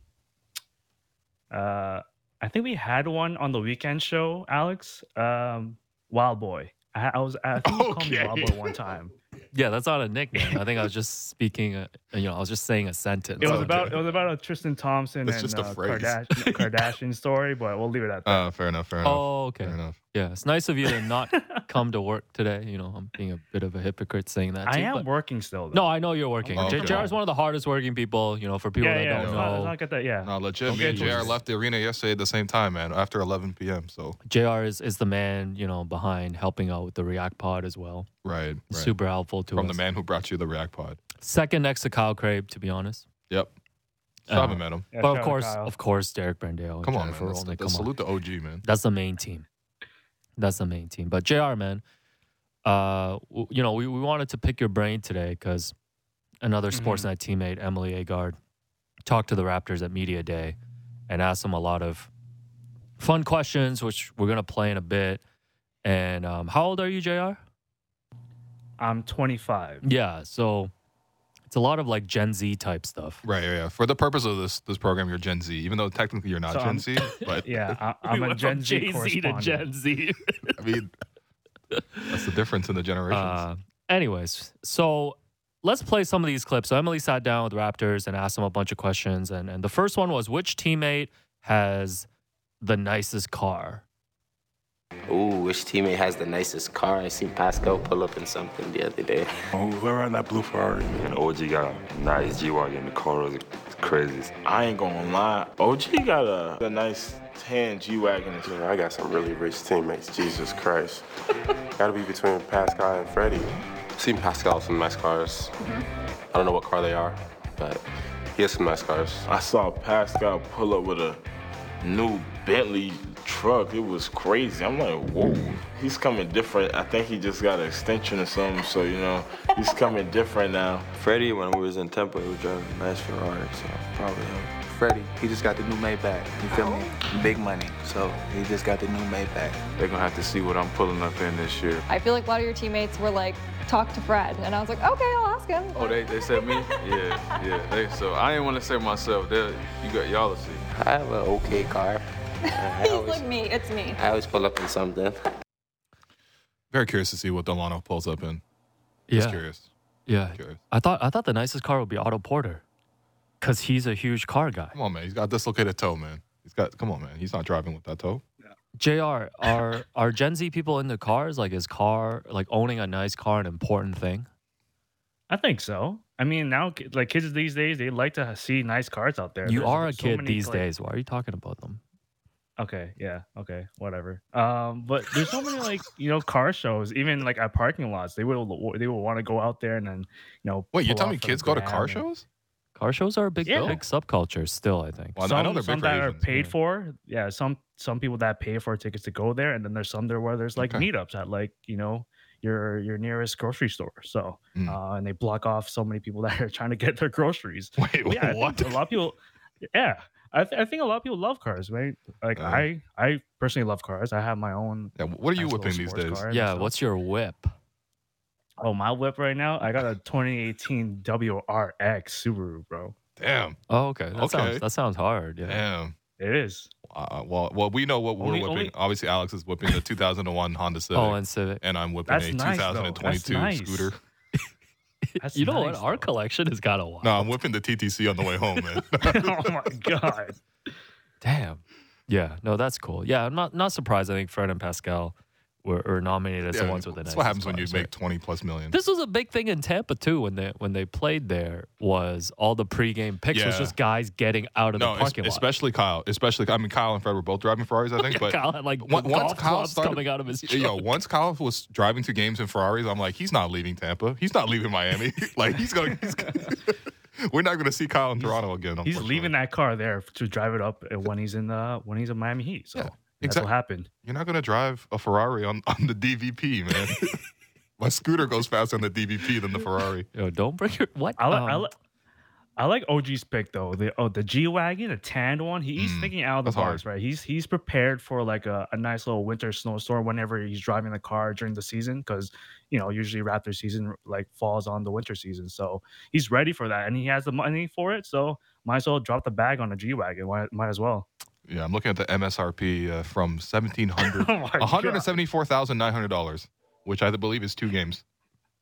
uh, I think we had one on the weekend show, Alex. Um, Wild Boy. I, I was. I think you called me Wild Boy one time. Yeah, that's not a nickname. I think I was just speaking, a, you know, I was just saying a sentence. It was Okay. about. It was about a Tristan Thompson That's and just a uh. Kardashian, Kardashian story, but we'll leave it at that. Uh, fair enough. Fair enough. Oh, okay. Fair enough. Yeah, it's nice of you to not come to work today. You know, I'm being a bit of a hypocrite saying that. Too, I am but- working still. Though. No, I know you're working. Oh, okay. JR is one of the hardest working people. You know, for people yeah, that yeah. don't know, not, let's not get that. Yeah. No, legit. Don't Me and Jr. left the arena yesterday at the same time, man. After 11 p.m. So JR is, is the man. You know, behind helping out with the React Pod as well. right, right. Super helpful to from us. the man who brought you the React Pod. Second next to Kyle Crabe, to be honest. Yep. Still Uh, haven't met him. Yeah, but of course, of course, Derek Brandale. Come on, Jennifer man. Let's, Rolnick, let's come on. salute the OG, man. That's the main team. That's the main team. But JR, man, uh, w- you know, we, we wanted to pick your brain today because another Mhm. Sportsnet teammate, Emily Agard, talked to the Raptors at Media Day and asked them a lot of fun questions, which we're going to play in a bit. And um, how old are you, JR? I'm 25. Yeah. So it's a lot of like Gen Z type stuff. Right, yeah, yeah. For the purpose of this this program, you're Gen Z, even though technically you're not So Gen I'm- Z. But Yeah, I, I'm a Gen Z correspondent. Gen Z. I mean, that's the difference in the generations. Uh, anyways, so let's play some of these clips. So Emily sat down with Raptors and asked them a bunch of questions, and and the first one was which teammate has the nicest car? Ooh, which teammate has the nicest car? I seen Pascal pull up in something the other day. Oh, whoever around that blue Ferrari. And OG got a nice G Wagon. The car was crazy. I ain't gonna lie. OG got a, a nice tan G Wagon. Yeah, I got some really rich teammates. Jesus Christ. Gotta be between Pascal and Freddie. Seen Pascal with some nice cars. Mm-hmm. I don't know what car they are. but he has some nice cars. I saw Pascal pull up with a new Bentley truck. It was crazy. I'm like, whoa. He's coming different. I think he just got an extension or something. So you know, he's coming different now. Freddie, when we was in Tampa, he was driving a nice Ferrari, so probably him. Freddie, he just got the new Maybach. You feel me? Big money. So he just got the new Maybach. They're gonna have to see what I'm pulling up in this year. I feel like a lot of your teammates were like, talk to Fred. And I was like, okay, I'll ask him. Oh, they, they said me? Yeah, yeah. They, so I didn't want to say myself. They, you got y'all to see. I have an okay car. I He's always, like me, it's me. I always pull up in something. Very curious to see what Delano pulls up in. Just curious. Yeah. Curious. I thought I thought the nicest car would be Otto Porter, cause he's a huge car guy. Come on, man. He's got a dislocated toe, man. He's got. Come on, man. He's not driving with that toe. Jr. Are are Gen Z people into cars? Like, is car like owning a nice car an important thing? I think so. I mean, now like kids these days, they like to see nice cars out there. You There's are a so kid many, these like- days. Why are you talking about them? Okay, yeah, okay, whatever. Um, but there's so many like you know car shows, even like at parking lots. They will they will want to go out there and then you know. Wait, you're tell off me kids go to car and- shows? Car shows are a big Yeah. big subculture still. I think. Well, I some, know they're some big for that are paid yeah. for. Yeah, some some people that pay for tickets to go there, and then there's some there where there's like Okay. meetups at like you know your your nearest grocery store. So Mm. uh, and they block off so many people that are trying to get their groceries. Wait, yeah, what? a lot of people. Yeah, I, th- I think a lot of people love cars, right? Like Uh. I I personally love cars. I have my own. Yeah, what are you whipping these days? Yeah. stuff. What's your whip? Oh, my whip right now. I got a 2018 WRX Subaru, bro. Damn. Oh, okay. That Okay. sounds that sounds hard. Yeah. Damn. It is. Uh, well, well, we know what we're Only- whipping. only- Obviously, Alex is whipping the 2001 Honda Civic, Oh, and Civic. and I'm whipping That's a nice, though. That's 2022 nice. scooter. That's you know nice, what? Our though. collection has got a while. No, I'm whipping the TTC on the way home, man. oh my god. Damn. Yeah. No, that's cool. Yeah, I'm not not surprised. I think Fred and Pascal were, were nominated as Yeah, the ones with the that's what happens when you make right? 20 plus million. This was a big thing in Tampa too when they when they played there was all the pregame picks was Yeah. just guys getting out of no, the es- parking lot. especially Kyle. Especially, I mean, Kyle and Fred were both driving Ferraris, I think. but Kyle had like on- golf once Kyle clubs started coming out of his yo, once Kyle was driving to games in Ferraris, I'm like, he's not leaving Tampa. He's not leaving Miami. like he's gonna. He's gonna we're not gonna see Kyle in Toronto again. He's leaving that car there to drive it up when he's in the when he's in Miami Heat. So Yeah, that's exact- what happened. You're not gonna drive a Ferrari on on the DVP, man. My scooter goes faster on the DVP than the Ferrari. Yo, don't bring your what? I like I um, like I like OG's pick though. The oh the G wagon, the tanned one. He, he's Mm, thinking out of the that's hard. box, right? He's he's prepared for like a, a nice little winter snowstorm whenever he's driving the car during the season, because you know usually Raptor season like falls on the winter season. So he's ready for that, and he has the money for it. So might as well drop the bag on a G wagon. Might, might as well. Yeah, I'm looking at the MSRP uh, from seventeen hundred, Oh my one hundred and God. seventy-four thousand nine hundred dollars, which I believe is two games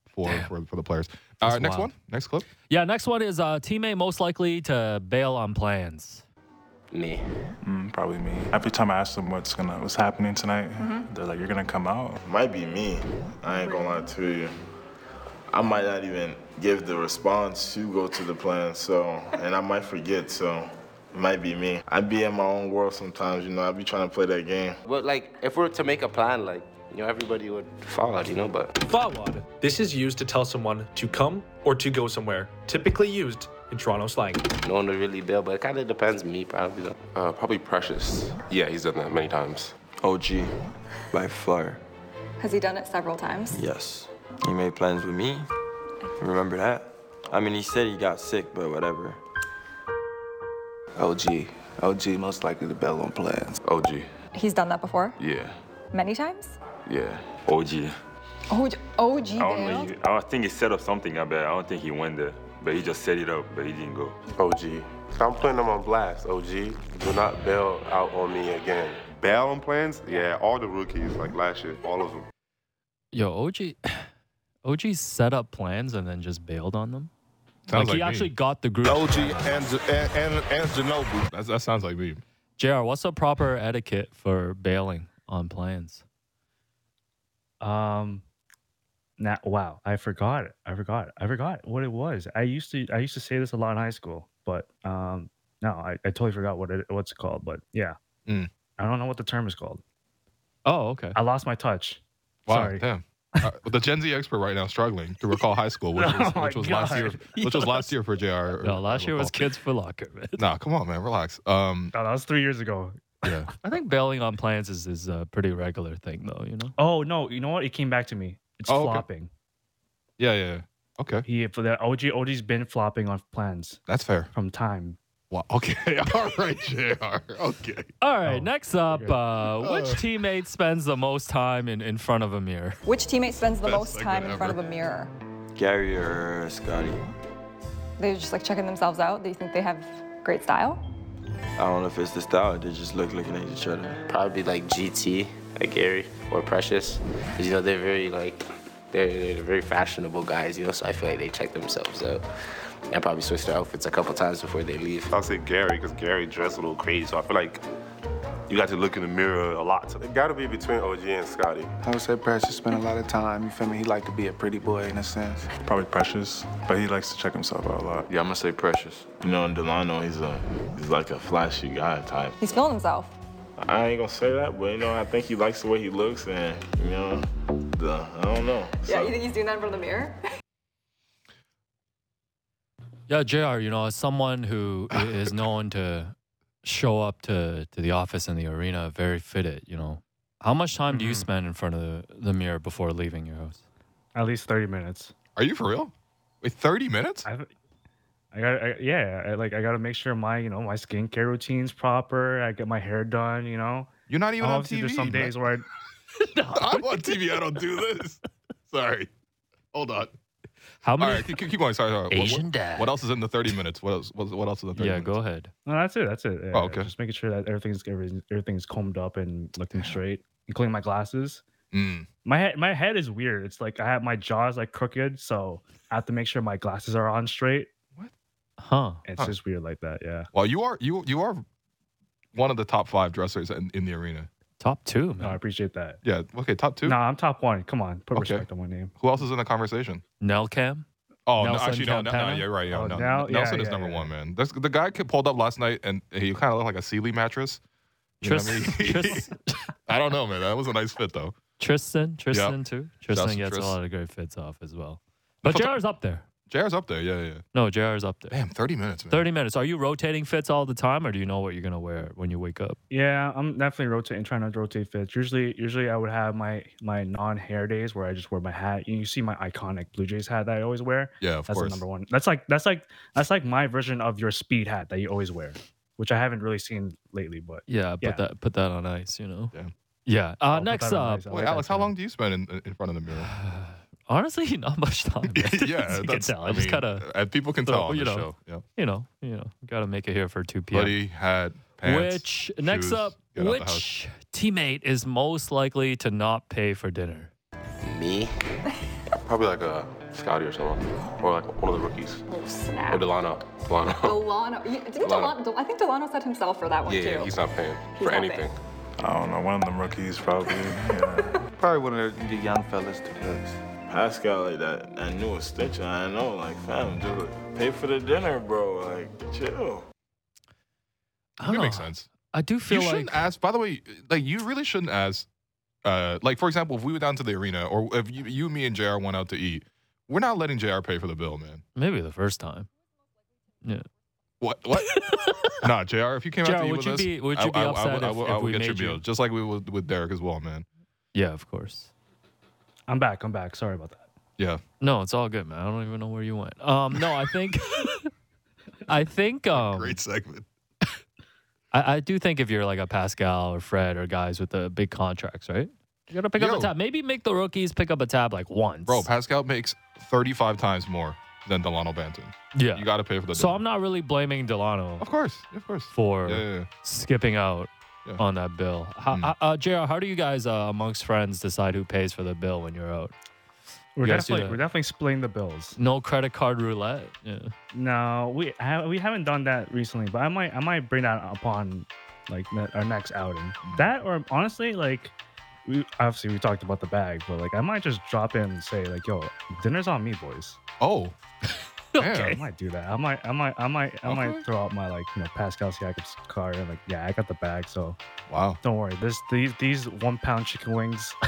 for Damn. for, for the players. All That's right, next wild. one, next clip. Yeah, next one is uh, teammate most likely to bail on plans. Me. Mm, probably me. Every time I ask them what's gonna what's happening tonight, they're like, "You're gonna come out." Might be me. I ain't gonna lie to you. I might not even give the response to go to the plan, so and I might forget, so it might be me. I be in my own world sometimes, you know. I be trying to play that game. But like, if we're to make a plan, like, you know, everybody would follow it, you know. But Fawad. This is used to tell someone to come or to go somewhere, typically used in Toronto slang. no one would really bail. But it kind of depends me, probably though. Uh, probably Precious. Yeah, he's done that many times. OG, by far. Has he done it several times? Yes. He made plans with me. Remember that? I mean, he said he got sick, but whatever. OG. OG most likely to bail on plans. OG. He's done that before? Yeah. Many times? Yeah. OG. OG, OG I don't know. He, I think he set up something. I bet. I don't think he went there, but he just set it up, but he didn't go. OG. I'm putting him on blast, OG. Do not bail out on me again. Bail on plans? Yeah, all the rookies, like last year, all of them. Yo, OG, OG set up plans and then just bailed on them. Sounds like, he me. actually got the group. OG and and and, and Ginobili. That, that sounds like me. Jr. What's the proper etiquette for bailing on plans? Um, now wow, I forgot it. I forgot. I forgot what it was. I used to I used to say this a lot in high school, but um, no, I, I totally forgot what it what's it called. But yeah, Mm. I don't know what the term is called. Oh, okay. I lost my touch. Wow, Sorry. damn. Uh, the Gen Z expert right now struggling to recall high school, which was, Oh my which was last year, which was last year for Jr. No, last year was Kids for Locker, man. Nah, come on, man, relax. Um, No, that was three years ago. yeah, I think bailing on plans is, is a pretty regular thing, though, you know? Oh no, you know what? It came back to me. It's Oh, flopping. yeah, yeah. yeah. Okay, He for the OG OG's been flopping on plans that's fair. from time. Wow. Okay, all right, Jr. Okay. All right, Oh, next up, good. uh, which teammate spends the most time in, in front of a mirror? Which teammate spends the Best most segment time in front of a mirror? Gary or Scottie? They're just like checking themselves out. Do you think they have great style? I don't know if it's the style. They just look looking at each other. Probably like GT, like Gary or Precious. 'Cause, you know, they're very like, they're, they're very fashionable guys, you know, so I feel like they check themselves out. And probably switch their outfits a couple times before they leave. I'll say Gary because Gary dressed a little crazy, so I feel like you got to look in the mirror a lot. It gotta be between OG and Scottie. I would say Precious spent a lot of time. You feel me? He liked to be a pretty boy in a sense. Probably Precious, but he likes to check himself out a lot. Yeah, I'm gonna say Precious. You know, in Delano, he's a he's like a flashy guy type. He's feeling himself. I ain't gonna say that, but you know, I think he likes the way he looks, and you know, the I don't know. Yeah, you think he's doing that in front of the mirror? Yeah, JR, you know, as someone who is known to show up to, to the office and the arena very fitted, you know, how much time do you Mhm. spend in front of the, the mirror before leaving your house? At least thirty minutes. Are you for real? Wait, thirty minutes? I, I got I, yeah. I, like I got to make sure my you know my skincare routine's proper. I get my hair done. You know. You're not even on Obviously, TV. there's some days where I I'm on TV. I don't do this. Sorry. Hold on. How All many? right, keep, keep going. Sorry, sorry. What- Asian what, dad. What else is in the 30 minutes? What else? What, what else is in the 30 Yeah, minutes? go ahead. No, that's it. That's it. Yeah, Oh, okay. Just making sure that everything's everything- everything's combed up and looking straight, including my glasses. Mm. My head, my head is weird. It's like I have my jaw's like crooked, so I have to make sure my glasses are on straight. What? Huh. It's Huh. just weird like that. Yeah. Well, you are you you are one of the top five dressers in, in the arena. Top two, No, I appreciate that. Yeah. Okay. Top two. No, I'm top one. Come on, put Okay. respect on my name. Who else is in the conversation? Nel Cam? Oh, no, Nelson actually, no, no, no, Campana? you're right. Yeah, Oh, no, Nel- yeah, Nelson is yeah, number yeah. one, man. There's, the guy kid pulled up last night, and he kind of looked like a Sealy mattress. You know what I Tris- mean? Tris- I don't know, man. That was a nice fit, though. Tristan? Tristan, too? Tristan Shouts to gets Tris. a lot of great fits off as well. But Photo- JR's up there. JR's up there. Yeah, yeah. No, JR's up there. Damn, 30 minutes, man. 30 minutes. Are you rotating fits all the time, or do you know what you're going to wear when you wake up? Yeah, I'm definitely rotating, trying to rotate fits. Usually, usually I would have my my non-hair days where I just wear my hat. You see my iconic Blue Jays hat that I always wear. Yeah, of that's course. the number one. That's like that's like that's like my version of your speed hat that you always wear, which I haven't really seen lately. But Yeah, put that put that on ice, you know? Yeah. Yeah. Uh, I'll next up, Wait, like Alex, how long do you spend in, in front of the mirror? honestly, not much time. man. yeah, As you can tell. I, I just mean, gotta, and uh, people can throw- tell on you the know, show. Yeah. you know, you know, gotta make it here for 2 p.m. Buddy had pants. which next up, get out the house. which teammate is most likely to not pay for dinner? Me? Probably like a Scottie or someone, or like one of the rookies, Oh, or snap. Delano. Delano. Delano. You- Didn't Delano. Delano, I think Delano said himself for that one yeah, too. yeah, he's not paying He's for not anything. I don't know, one of them rookies probably. Yeah. Probably one of the, the young fellas to us. Pascal, like that, that new extension, I know, like, fam, just pay for the dinner, bro. Like, chill. I That don't makes sense. I do feel like you like shouldn't ask. By the way, like you really shouldn't ask. Uh, like for example, if we went down to the arena, or if you, you, me, and Jr. went out to eat, we're not letting Jr. pay for the bill, man. maybe the first time. Yeah. What? What? nah, Jr. If you came out to eat would with you us, be- would you be I, I, upset would, I if- would, if I would we get your made you- meal, just like we would with Derek as well, man. Yeah, of course. I'm back. I'm back. Sorry about that. Yeah. No, it's all good, man. I don't even know where you went. Um, no, I think, I think, um, Great segment. I, I do think if you're like a Pascal or Fred or guys with the big contracts, right? You gotta pick up a tab. Maybe make the rookies pick up a tab like once, Bro, Pascal makes 35 times more than Delano Banton. Yeah. You got to pay for the So dinner. I'm not really blaming Delano Of course. Of course. for Yeah, yeah, yeah. skipping out Yeah. on that bill. How, Mm. uh, Jr., how do you guys uh, amongst friends decide who pays for the bill when you're out? We're You definitely we're definitely splitting the bills. No credit card roulette. Yeah. No, we ha- we haven't done that recently, but I might I might bring that upon like ne- our next outing. That or honestly, like we obviously we talked about the bag, but like I might just drop in and say like, "Yo, dinner's on me, boys." Oh. I might do that. I might I might I might I Okay. might throw out my like you know Pascal Siakam's card and like yeah I got the bag, so Wow. don't worry. This these these one pound chicken wings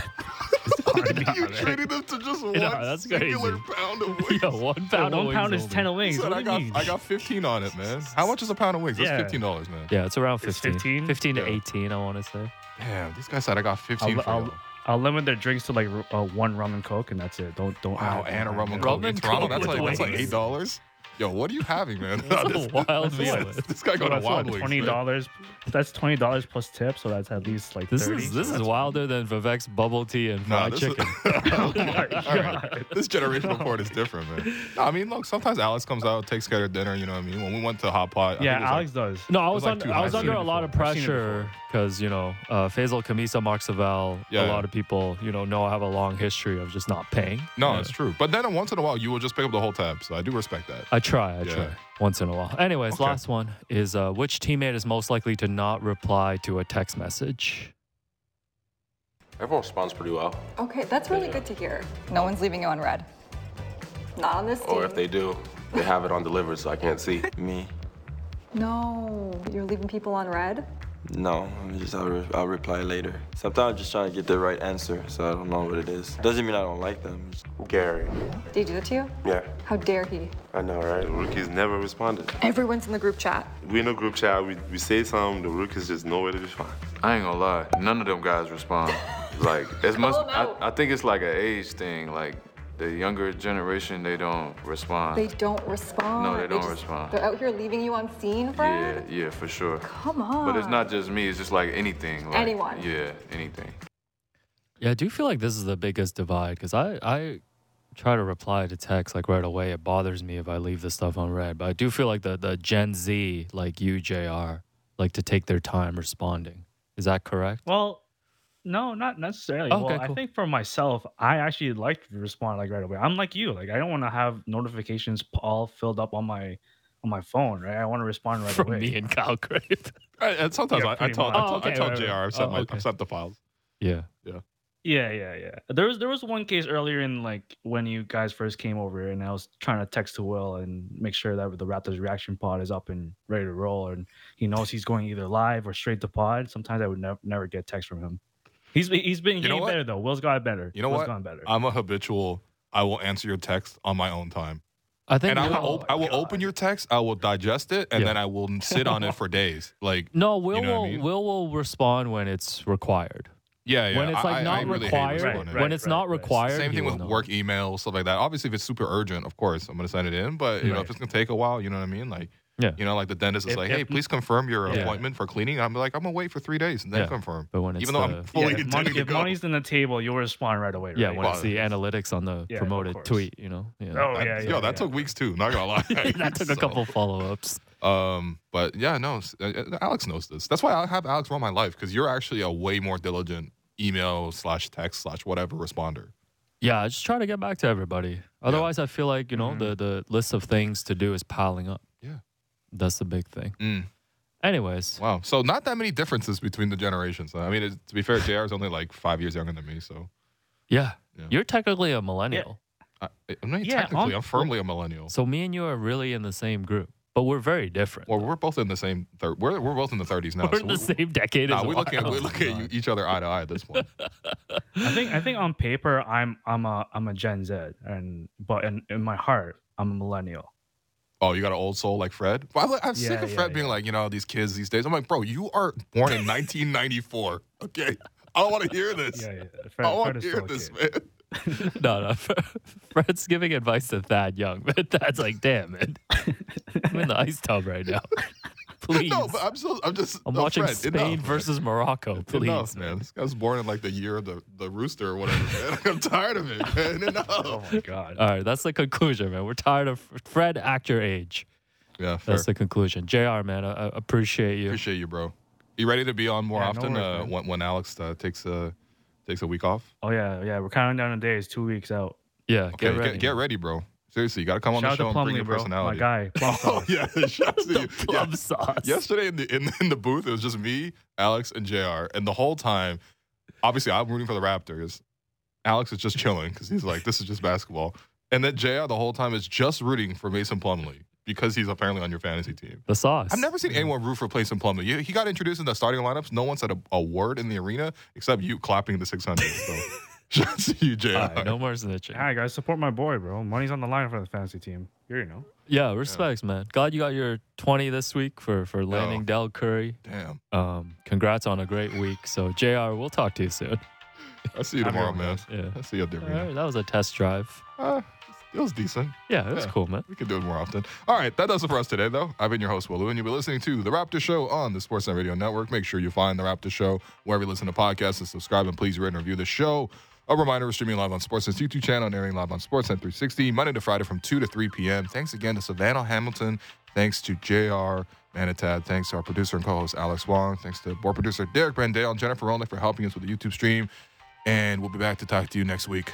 you treated them to just one Yeah, that's singular crazy. pound of wings. Yeah, one pound of one wings is only. ten wings. Said, What I do you got mean? I got 15 on it, man. How much is a pound of wings? That's Yeah. 15 dollars, man. Yeah, it's around It's 15. 15? 15 to Yeah. 18, I want to say. Damn, this guy said I got 15 I'll, for I'll, y'all. I'll limit their drinks to like uh, one rum and coke, and that's it. Don't don't. Wow, add- and a rum and coke Rum in and Toronto. Coke That's like that's like eight dollars. Yo, what are you having, man? That's this, a wild this, meal. this guy got a wild what, Twenty dollars. That's twenty dollars plus tip, so that's at least like This thirty. is this is wilder than Vivek's bubble tea and Nah, fried is- chicken. Oh my All right. God. This generational court is different, man. No, I mean, look, sometimes Alex comes out, takes care of dinner. You know what I mean? When we went to Hot Pot, Yeah, think it was Alex does. No, I It was, was like under, two I was under a lot of before. I've seen it pressure because you know uh, Faizal Khamisa, Mark Savell, Yeah. a lot of people you know know I have a long history of just not paying. No, Yeah. it's true. But then once in a while, you will just pick up the whole tab. So I do respect that. I try, I Yeah. try once in a while. Anyways, Okay. last one is uh, which teammate is most likely to not reply to a text message? Everyone responds pretty well. Okay, that's really good to hear. No one's leaving you on read. Not on this team. Or if they do, they have it on delivered so I can't see. Me? No, you're leaving people on read? No, I'm just I'll, re- I'll reply later. Sometimes I'm just trying to get the right answer, so I don't know what it is. Doesn't mean I don't like them. Just- Gary. Did he do it to you? Yeah, How dare he? I know, right? The rookies never responded. Everyone's in the group chat. We in a group chat, we, we say something, the rookies just know where to respond. I ain't gonna lie, none of them guys respond. Like as much, Call 'em out. I, I think it's like an age thing. Like the younger generation, they don't respond. They don't respond. No, they don't just- respond. They're out here leaving you on seen, yeah, yeah, for sure. Come on. But it's not just me. It's just like anything. Like, Anyone. Yeah, anything. Yeah, I do feel like this is the biggest divide because I, I try to reply to text like right away. It bothers me if I leave the stuff unread. But I do feel like the, the Gen Z, like you, JR, like to take their time responding. Is that correct? Well, no, not necessarily. Okay, well, I think for myself, I actually like to respond like right away. I'm like you. Like I don't want to have notifications all filled up on my on my phone. Right. I want to respond right From away. me and Kyle Crave. I, and sometimes Yeah, I, I pretty tell, much. I Oh, okay, I tell right, JR right. I've sent, Oh, my, okay. I've sent the files. Yeah. Yeah. Yeah, yeah, yeah. There was there was one case earlier in like when you guys first came over, and I was trying to text to Will and make sure that the Raptors reaction pod is up and ready to roll, and he knows he's going either live or straight to pod. Sometimes I would never never get text from him. He's been he's been You know better though. Will's got better. You know Will's what? gotten better. I'm a habitual. I will answer your text on my own time, I think and I will. Will- op- I will oh open your text. I will digest it, and Yeah. then I will sit on it for days. Like no, Will You know what I will mean? Will will respond when it's required. Yeah, yeah. When it's like I- not I really hate required, responding. when it's not required, Same thing with know. work emails, stuff like that. Obviously, if it's super urgent, of course, I'm gonna send it in. But you know, if it's gonna take a while, you know what I mean? Like, Yeah. you know, like the dentist is If- like, if- "Hey, please confirm your Yeah. appointment for cleaning." I'm like, "I'm gonna wait for three days and then Yeah. confirm." But when it's even though the- I'm fully yeah, if, intending money, to if money's in the table, you'll respond right away. Yeah, right? when it's the analytics on the Yeah, promoted tweet, you know. Yeah. Oh I- yeah, yeah. yo, that yeah. took weeks too. Not gonna lie. that took a couple follow ups. Um, but yeah, no, s- uh, uh, Alex knows this. That's why I have Alex run my life because you're actually a way more diligent email slash text slash whatever responder. Yeah, just try to get back to everybody. Otherwise, I feel like you know Mm-hmm. the the list of things to do is piling up. Yeah. that's the big thing. Mm. Anyways, Wow. So not that many differences between the generations. I mean, it, to be fair, Jr. is only like five years younger than me, so yeah, Yeah. you're technically a millennial. I, I'm not Yeah, technically. on- I'm firmly a millennial. So me and you are really in the same group, but we're very different. Well, we're both in the same. Thir- we're we're both in the 30s now. we're so in the we- same decade Nah, as we well. look at we look at each other eye to eye at this point. I think I think on paper I'm I'm a I'm a Gen Z, and but in, in my heart I'm a millennial. Oh, you got an old soul like Fred? Well, I- I'm sick Yeah, of yeah, Fred being yeah. like, you know, these kids these days. I'm like, bro, you are born in 1994. Okay, I don't want to hear this. Yeah, yeah. I don't want to hear this, kid. man. no, no. Fred's giving advice to Thad Young, but Thad's like, damn, man. I'm in the ice tub right now. Please. No, but I'm I'm just. I'm no, watching Fred, Spain enough. versus Morocco. Please. Enough, man. This guy was born in like the year of the, the rooster or whatever, man. I'm tired of it, man. Enough. Oh my god. All right, that's the conclusion, man. We're tired of Fred act your age. Yeah, fair. That's the conclusion. Jr. Man, I, I appreciate you. Appreciate you, bro. You ready to be on more Yeah, no often worries, uh, when, when Alex uh, takes a takes a week off? Oh yeah, yeah. We're counting down the days. Two weeks out. Yeah, Okay, get ready. get, get ready, bro. Seriously, you got to come on Shout the out show to and bring Plumlee, your bro. My guy. Plum Oh yeah, shout out to oh, you. Plum Yeah. sauce. Yesterday in the in, in the booth, it was just me, Alex, and Jr. And the whole time, obviously, I'm rooting for the Raptors. Alex is just chilling because he's like, "This is just basketball." And then Jr. the whole time is just rooting for Mason Plumlee because he's apparently on your fantasy team. The sauce. I've never seen anyone root for Mason Plumlee. He, he got introduced in the starting lineups. No one said a, a word in the arena except you clapping the 600. So Shout to you, JR. All right, no more snitching. All right, guys, support my boy, bro. Money's on the line for the fantasy team. You already know. Yeah, respects, man. Glad you got your 20 this week for for landing Del Curry. Damn. Um, congrats on a great week. So, JR, we'll talk to you soon. I'll see you tomorrow, man. Yeah. I'll see you up there, All man. that was a test drive. Uh, it was decent. Yeah, it was cool, man. We can do it more often. All right, that does it for us today, though. I've been your host, Will Lou, and you've been listening to The Raptor Show on the Sportsnet Radio Network. Make sure you find The Raptor Show wherever you listen to podcasts and subscribe, and please rate and review the show. A reminder, we're streaming live on Sportsnet's YouTube channel and airing live on Sportsnet 360, Monday to Friday from 2 to 3 p.m. Thanks again to Savanna Hamilton. Thanks to JR Manatad. Thanks to our producer and co-host, Alex Wong. Thanks to board producer, Derek Brandale and Jennifer Rolnick for helping us with the YouTube stream. And we'll be back to talk to you next week.